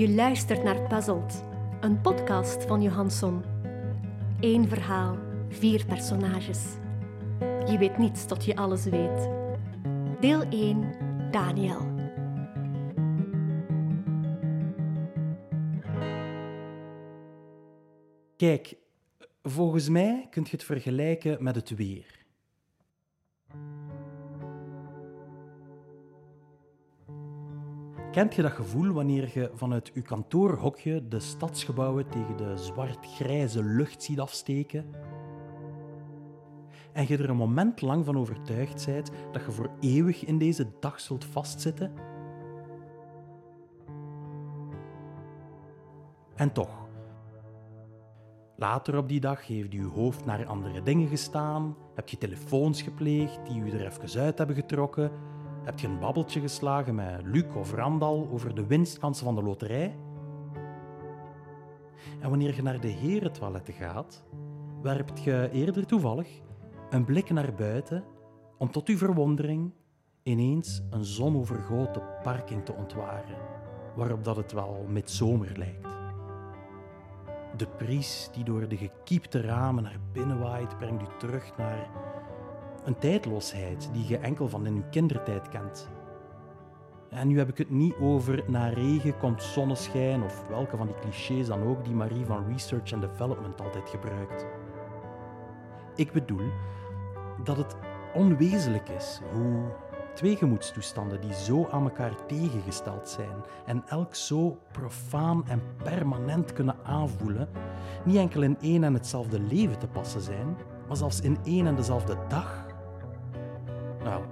Je luistert naar Puzzled, een podcast van Johansson. Eén verhaal, vier personages. Je weet niets tot je alles weet. Deel 1, Daniel. Kijk, volgens mij kunt je het vergelijken met het weer. Kent je dat gevoel wanneer je vanuit je kantoorhokje de stadsgebouwen tegen de zwart-grijze lucht ziet afsteken? En je er een moment lang van overtuigd bent dat je voor eeuwig in deze dag zult vastzitten? En toch, Later op die dag heeft je hoofd naar andere dingen gestaan, heb je telefoons gepleegd die je er even uit hebben getrokken, heb je een babbeltje geslagen met Luc of Randal over de winstkansen van de loterij. En wanneer je naar de herentoiletten gaat, werpt je eerder toevallig een blik naar buiten om tot uw verwondering ineens een zonovergoten parking te ontwaren, waarop dat het wel met zomer lijkt. De bries die door de gekiepte ramen naar binnen waait, brengt u terug naar een tijdloosheid die je enkel van in uw kindertijd kent. En nu heb ik het niet over na regen komt zonneschijn of welke van die clichés dan ook die Marie van Research and Development altijd gebruikt. Ik bedoel dat het onwezenlijk is hoe twee gemoedstoestanden die zo aan elkaar tegengesteld zijn en elk zo profaan en permanent kunnen aanvoelen, niet enkel in één en hetzelfde leven te passen zijn, maar zelfs in één en dezelfde dag. Nou,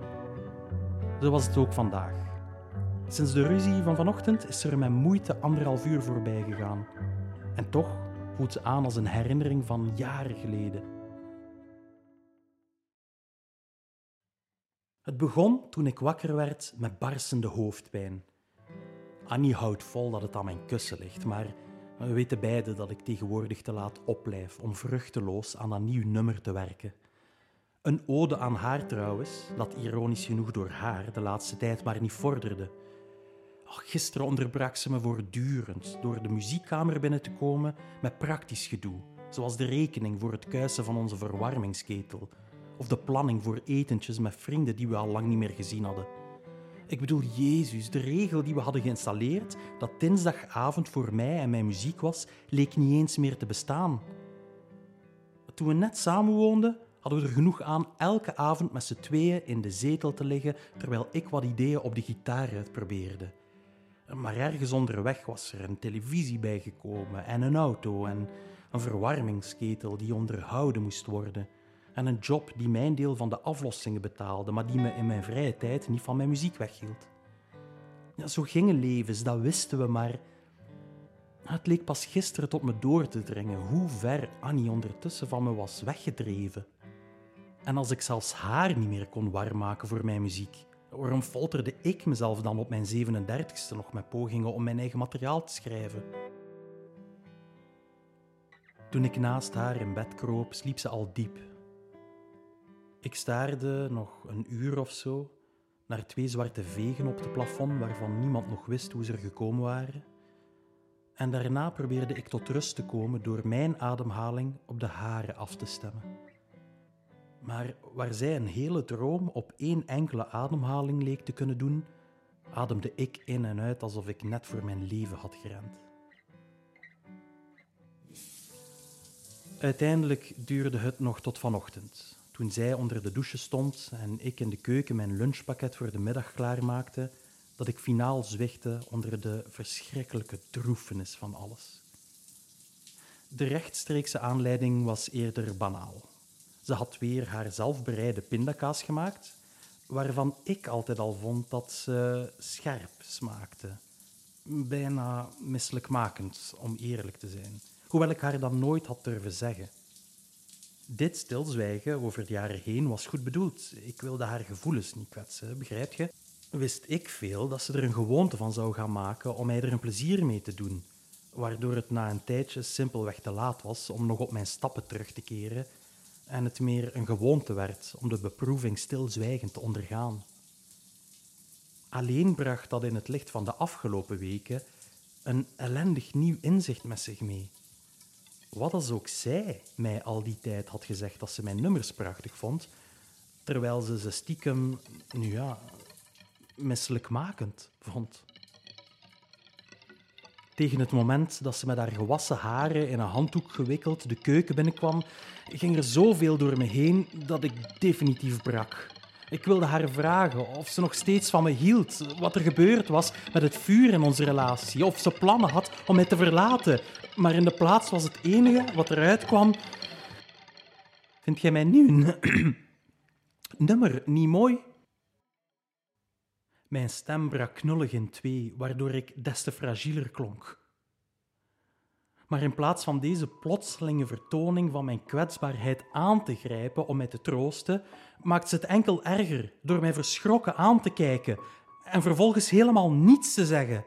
zo was het ook vandaag. Sinds de ruzie van vanochtend is er met moeite anderhalf uur voorbij gegaan. En toch voelt ze aan als een herinnering van jaren geleden. Het begon toen ik wakker werd met barsende hoofdpijn. Annie houdt vol dat het aan mijn kussen ligt, maar we weten beiden dat ik tegenwoordig te laat opblijf om vruchteloos aan dat nieuw nummer te werken. Een ode aan haar trouwens, dat ironisch genoeg door haar de laatste tijd maar niet vorderde. gisteren onderbrak ze me voortdurend door de muziekkamer binnen te komen met praktisch gedoe, zoals de rekening voor het kuisen van onze verwarmingsketel of de planning voor etentjes met vrienden die we al lang niet meer gezien hadden. Ik bedoel, Jezus, de regel die we hadden geïnstalleerd, dat dinsdagavond voor mij en mijn muziek was, leek niet eens meer te bestaan. Toen we net samenwoonden, hadden we er genoeg aan elke avond met z'n tweeën in de zetel te liggen terwijl ik wat ideeën op de gitaar uitprobeerde. Maar ergens onderweg was er een televisie bijgekomen en een auto en een verwarmingsketel die onderhouden moest worden en een job die mijn deel van de aflossingen betaalde, maar die me in mijn vrije tijd niet van mijn muziek weghield. Ja, zo gingen levens, dat wisten we, maar het leek pas gisteren tot me door te dringen hoe ver Annie ondertussen van me was weggedreven. En als ik zelfs haar niet meer kon warm maken voor mijn muziek, waarom folterde ik mezelf dan op mijn 37ste nog met pogingen om mijn eigen materiaal te schrijven? Toen ik naast haar in bed kroop, sliep ze al diep ik staarde nog een uur of zo naar twee zwarte vegen op het plafond waarvan niemand nog wist hoe ze er gekomen waren. En daarna probeerde ik tot rust te komen door mijn ademhaling op de hare af te stemmen. Maar waar zij een hele droom op één enkele ademhaling leek te kunnen doen, ademde ik in en uit alsof ik net voor mijn leven had gerend. Uiteindelijk duurde het nog tot vanochtend toen zij onder de douche stond en ik in de keuken mijn lunchpakket voor de middag klaarmaakte, dat ik finaal zwichtte onder de verschrikkelijke droefenis van alles. De rechtstreekse aanleiding was eerder banaal. Ze had weer haar zelfbereide pindakaas gemaakt, waarvan ik altijd al vond dat ze scherp smaakte. Bijna misselijkmakend, om eerlijk te zijn. Hoewel ik haar dat nooit had durven zeggen. Dit stilzwijgen over de jaren heen was goed bedoeld. Ik wilde haar gevoelens niet kwetsen, begrijp je? Wist ik veel dat ze er een gewoonte van zou gaan maken om mij er een plezier mee te doen, waardoor het na een tijdje simpelweg te laat was om nog op mijn stappen terug te keren en het meer een gewoonte werd om de beproeving stilzwijgend te ondergaan. Alleen bracht dat in het licht van de afgelopen weken een ellendig nieuw inzicht met zich mee. Wat als ook zij mij al die tijd had gezegd dat ze mijn nummers prachtig vond, terwijl ze ze stiekem, nu ja, misselijkmakend vond. Tegen het moment dat ze met haar gewassen haren in een handdoek gewikkeld de keuken binnenkwam, ging er zoveel door me heen dat ik definitief brak. Ik wilde haar vragen of ze nog steeds van me hield, wat er gebeurd was met het vuur in onze relatie, of ze plannen had om mij te verlaten. Maar in de plaats was het enige wat eruit kwam. Vind jij mij nu nummer niet mooi? Mijn stem brak knullig in twee, waardoor ik des te fragieler klonk. Maar in plaats van deze plotselinge vertoning van mijn kwetsbaarheid aan te grijpen om mij te troosten, maakt ze het enkel erger door mij verschrokken aan te kijken en vervolgens helemaal niets te zeggen.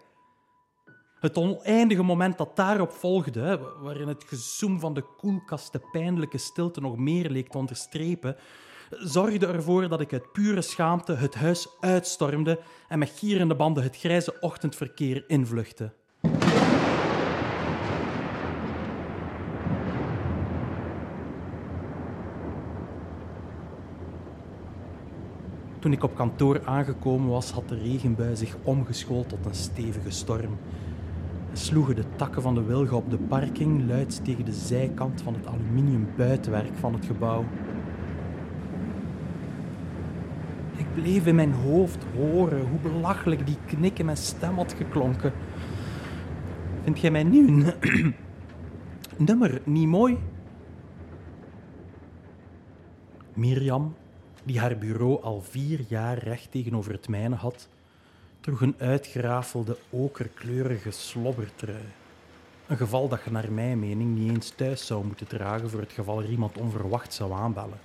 Het oneindige moment dat daarop volgde, waarin het gezoem van de koelkast de pijnlijke stilte nog meer leek te onderstrepen, zorgde ervoor dat ik uit pure schaamte het huis uitstormde en met gierende banden het grijze ochtendverkeer invluchtte. Toen ik op kantoor aangekomen was, had de regenbui zich omgeschoold tot een stevige storm. En sloegen de takken van de wilgen op de parking luid tegen de zijkant van het aluminium buitenwerk van het gebouw. Ik bleef in mijn hoofd horen hoe belachelijk die knik in mijn stem had geklonken. Vind jij mij nu een nummer niet mooi? Mirjam die haar bureau al vier jaar recht tegenover het mijne had, droeg een uitgerafelde okerkleurige slobbertrui. Een geval dat je naar mijn mening niet eens thuis zou moeten dragen voor het geval er iemand onverwacht zou aanbellen.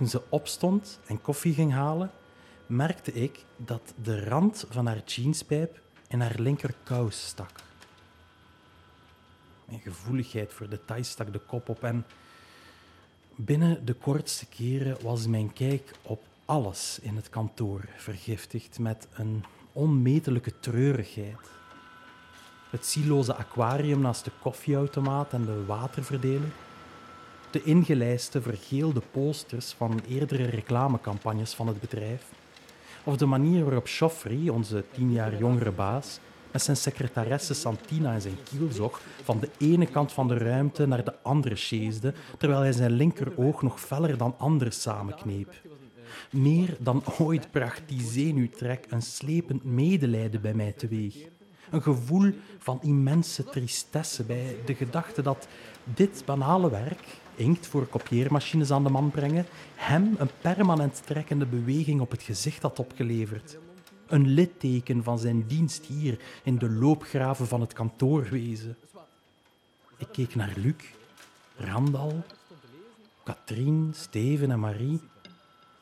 Toen ze opstond en koffie ging halen, merkte ik dat de rand van haar jeanspijp in haar linkerkous stak. Mijn gevoeligheid voor details stak de kop op en Binnen de kortste keren was mijn kijk op alles in het kantoor vergiftigd met een onmetelijke treurigheid. Het zieloze aquarium naast de koffieautomaat en de waterverdeler, de ingelijste vergeelde posters van eerdere reclamecampagnes van het bedrijf, of de manier waarop Joffrey, onze tien jaar jongere baas, met zijn secretaresse Santina en zijn kielzog van de ene kant van de ruimte naar de andere sjeesde, terwijl hij zijn linkeroog nog feller dan anders samenkneep. Meer dan ooit bracht die zenuwtrek een slepend medelijden bij mij teweeg. Een gevoel van immense tristesse bij de gedachte dat dit banale werk, inkt voor kopieermachines aan de man brengen, hem een permanent trekkende beweging op het gezicht had opgeleverd een litteken van zijn dienst hier in de loopgraven van het kantoorwezen. Ik keek naar Luc, Randal, Katrien, Steven en Marie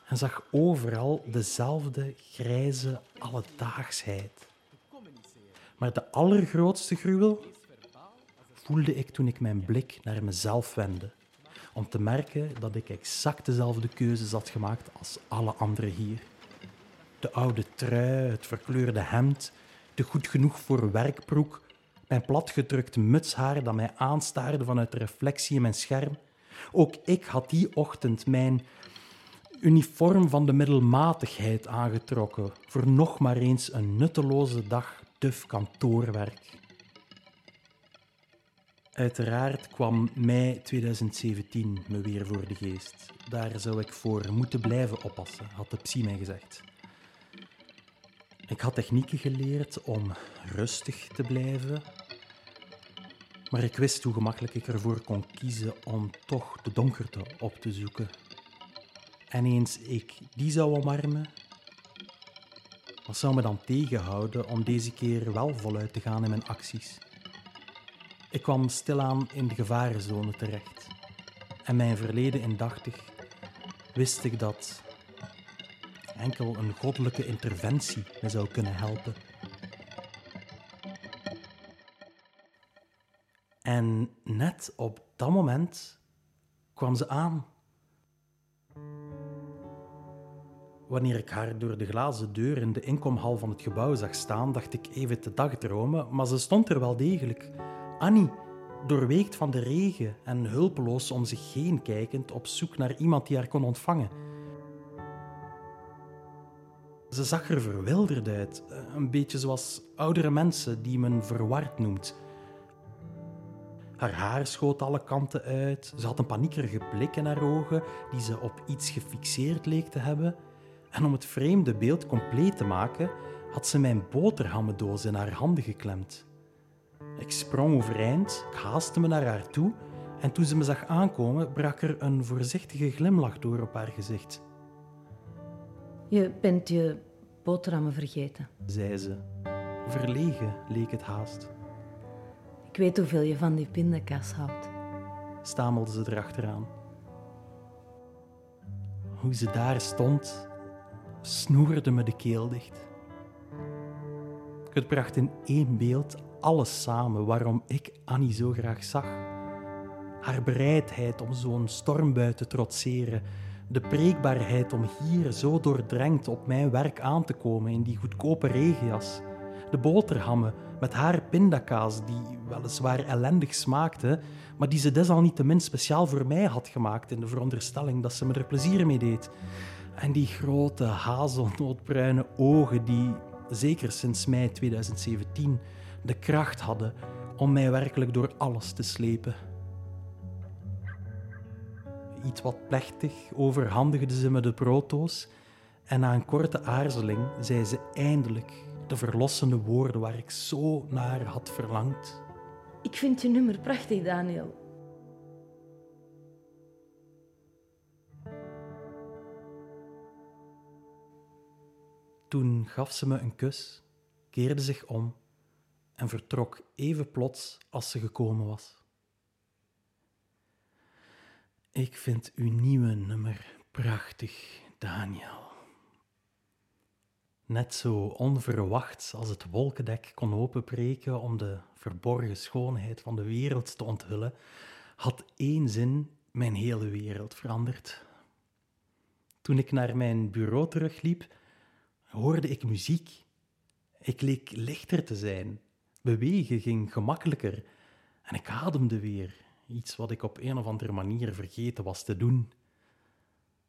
en zag overal dezelfde grijze alledaagsheid. Maar de allergrootste gruwel voelde ik toen ik mijn blik naar mezelf wendde, om te merken dat ik exact dezelfde keuzes had gemaakt als alle anderen hier. De oude trui, het verkleurde hemd, de goed genoeg voor werkbroek, mijn platgedrukt mutshaar dat mij aanstaarde vanuit de reflectie in mijn scherm. Ook ik had die ochtend mijn uniform van de middelmatigheid aangetrokken voor nog maar eens een nutteloze dag duf kantoorwerk. Uiteraard kwam mei 2017 me weer voor de geest. Daar zou ik voor moeten blijven oppassen, had de psy mij gezegd. Ik had technieken geleerd om rustig te blijven, maar ik wist hoe gemakkelijk ik ervoor kon kiezen om toch de donkerte op te zoeken. En eens ik die zou omarmen, wat zou me dan tegenhouden om deze keer wel voluit te gaan in mijn acties? Ik kwam stilaan in de gevarenzone terecht. En mijn verleden indachtig wist ik dat enkel een goddelijke interventie me zou kunnen helpen. En net op dat moment kwam ze aan. Wanneer ik haar door de glazen deur in de inkomhal van het gebouw zag staan, dacht ik even te dagdromen, maar ze stond er wel degelijk. Annie, doorweekt van de regen en hulpeloos om zich heen kijkend op zoek naar iemand die haar kon ontvangen. Ze zag er verwilderd uit, een beetje zoals oudere mensen die men verward noemt. Haar haar schoot alle kanten uit, ze had een paniekerige blik in haar ogen die ze op iets gefixeerd leek te hebben. En om het vreemde beeld compleet te maken, had ze mijn boterhammendoos in haar handen geklemd. Ik sprong overeind, ik haastte me naar haar toe en toen ze me zag aankomen, brak er een voorzichtige glimlach door op haar gezicht. Je bent je boterhammen vergeten, zei ze. Verlegen leek het haast. Ik weet hoeveel je van die pindakaas houdt, stamelde ze erachteraan. Hoe ze daar stond, snoerde me de keel dicht. Het bracht in één beeld alles samen waarom ik Annie zo graag zag. Haar bereidheid om zo'n stormbui te trotseren, de preekbaarheid om hier zo doordrenkt op mijn werk aan te komen in die goedkope regenjas, de boterhammen met haar pindakaas die weliswaar ellendig smaakte, maar die ze desalniettemin speciaal voor mij had gemaakt in de veronderstelling dat ze me er plezier mee deed. En die grote hazelnootbruine ogen die, zeker sinds mei 2017, de kracht hadden om mij werkelijk door alles te slepen. Iets wat plechtig overhandigde ze me de brooddoos en na een korte aarzeling zei ze eindelijk de verlossende woorden waar ik zo naar had verlangd. Ik vind je nummer prachtig, Daniel. Toen gaf ze me een kus, keerde zich om en vertrok even plots als ze gekomen was. Ik vind uw nieuwe nummer prachtig, Daniel. Net zo onverwachts als het wolkendek kon openbreken om de verborgen schoonheid van de wereld te onthullen, had één zin mijn hele wereld veranderd. Toen ik naar mijn bureau terugliep, hoorde ik muziek. Ik leek lichter te zijn. Bewegen ging gemakkelijker. En ik ademde weer, iets wat ik op een of andere manier vergeten was te doen.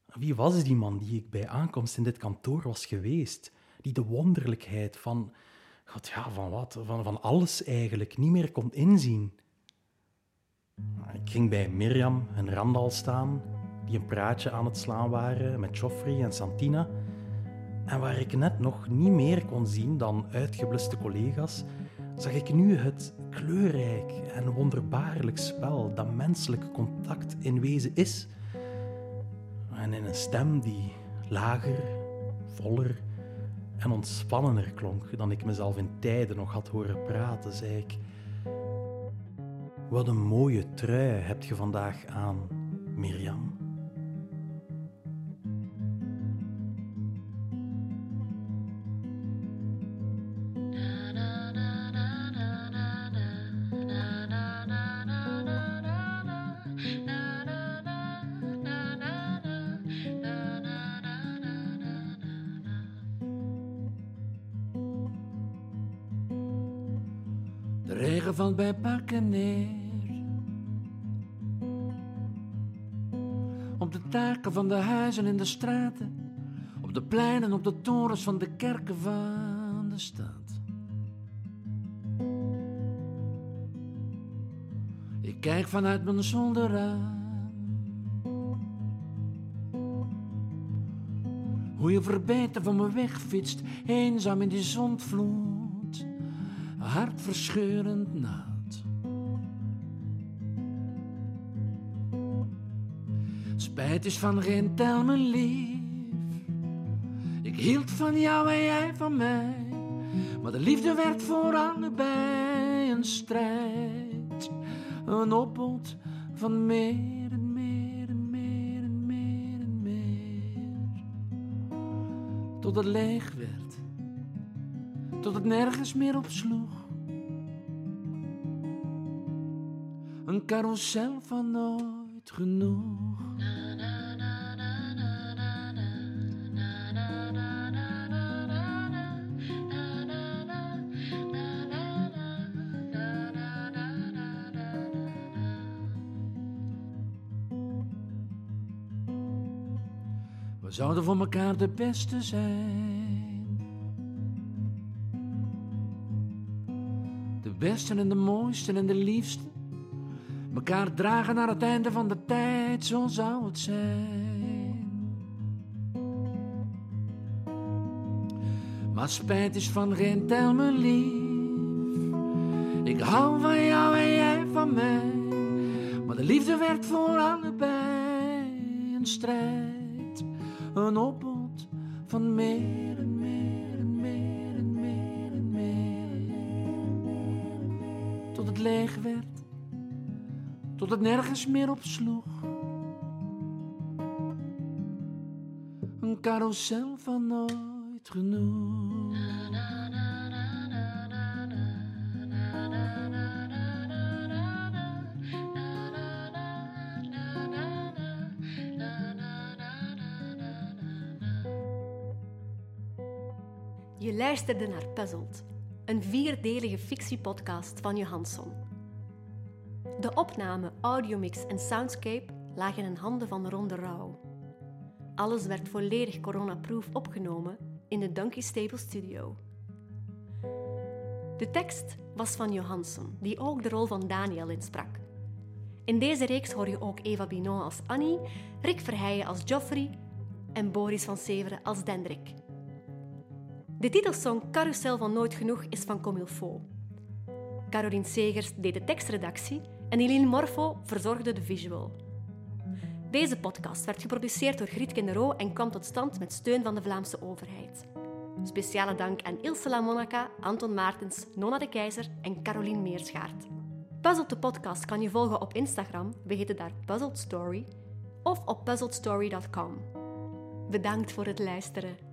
Wie was die man die ik bij aankomst in dit kantoor was geweest, die de wonderlijkheid van, God ja, van wat, van, van alles eigenlijk niet meer kon inzien? Ik ging bij Mirjam en Randal staan, die een praatje aan het slaan waren met Joffrey en Santina, en waar ik net nog niet meer kon zien dan uitgebluste collega's zag ik nu het kleurrijk en wonderbaarlijk spel dat menselijk contact in wezen is. En in een stem die lager, voller en ontspannender klonk dan ik mezelf in tijden nog had horen praten, zei ik: Wat een mooie trui heb je vandaag aan, Mirjam. Valt bij pakken neer. Op de taken van de huizen in de straten. Op de pleinen, op de torens van de kerken van de stad. Ik kijk vanuit mijn zolderraam. Hoe je verbeten van me wegfietst, eenzaam in die zondvloed hartverscheurend nat. Spijt is van geen tel, mijn lief. Ik hield van jou en jij van mij. Maar de liefde werd voor allebei een strijd. Een opbod van meer en meer en meer en meer en meer. Tot het leeg werd tot het nergens meer op sloeg. Een carousel van nooit genoeg. We zouden voor elkaar de beste zijn. Beste en de mooiste en de liefste. Mekaar dragen naar het einde van de tijd, zo zou het zijn. Maar spijt is van geen tel me lief. Ik hou van jou en jij van mij. Maar de liefde werd voor allebei een strijd. Een opbod van meer leeg werd. Tot het nergens meer op sloeg. Een carousel van nooit genoeg. Je luisterde naar Puzzled, een vierdelige fictiepodcast van Johansson. De opname, audiomix en soundscape lagen in handen van Ronde Rauw. Alles werd volledig coronaproof opgenomen in de Donkey Stable Studio. De tekst was van Johansson, die ook de rol van Daniel insprak. In deze reeks hoor je ook Eva Binon als Annie, Rick Verheijen als Joffrey en Boris van Severen als Dendrik. De titelsong Carousel van Nooit Genoeg is van Comilfo. Caroline Segers deed de tekstredactie en Eline Morfo verzorgde de visual. Deze podcast werd geproduceerd door Griet Nero en kwam tot stand met steun van de Vlaamse overheid. Speciale dank aan Ilse La Monaca, Anton Maartens, Nona de Keizer en Caroline Meerschaert. Puzzled de podcast kan je volgen op Instagram, we heten daar Puzzled Story, of op puzzledstory.com. Bedankt voor het luisteren.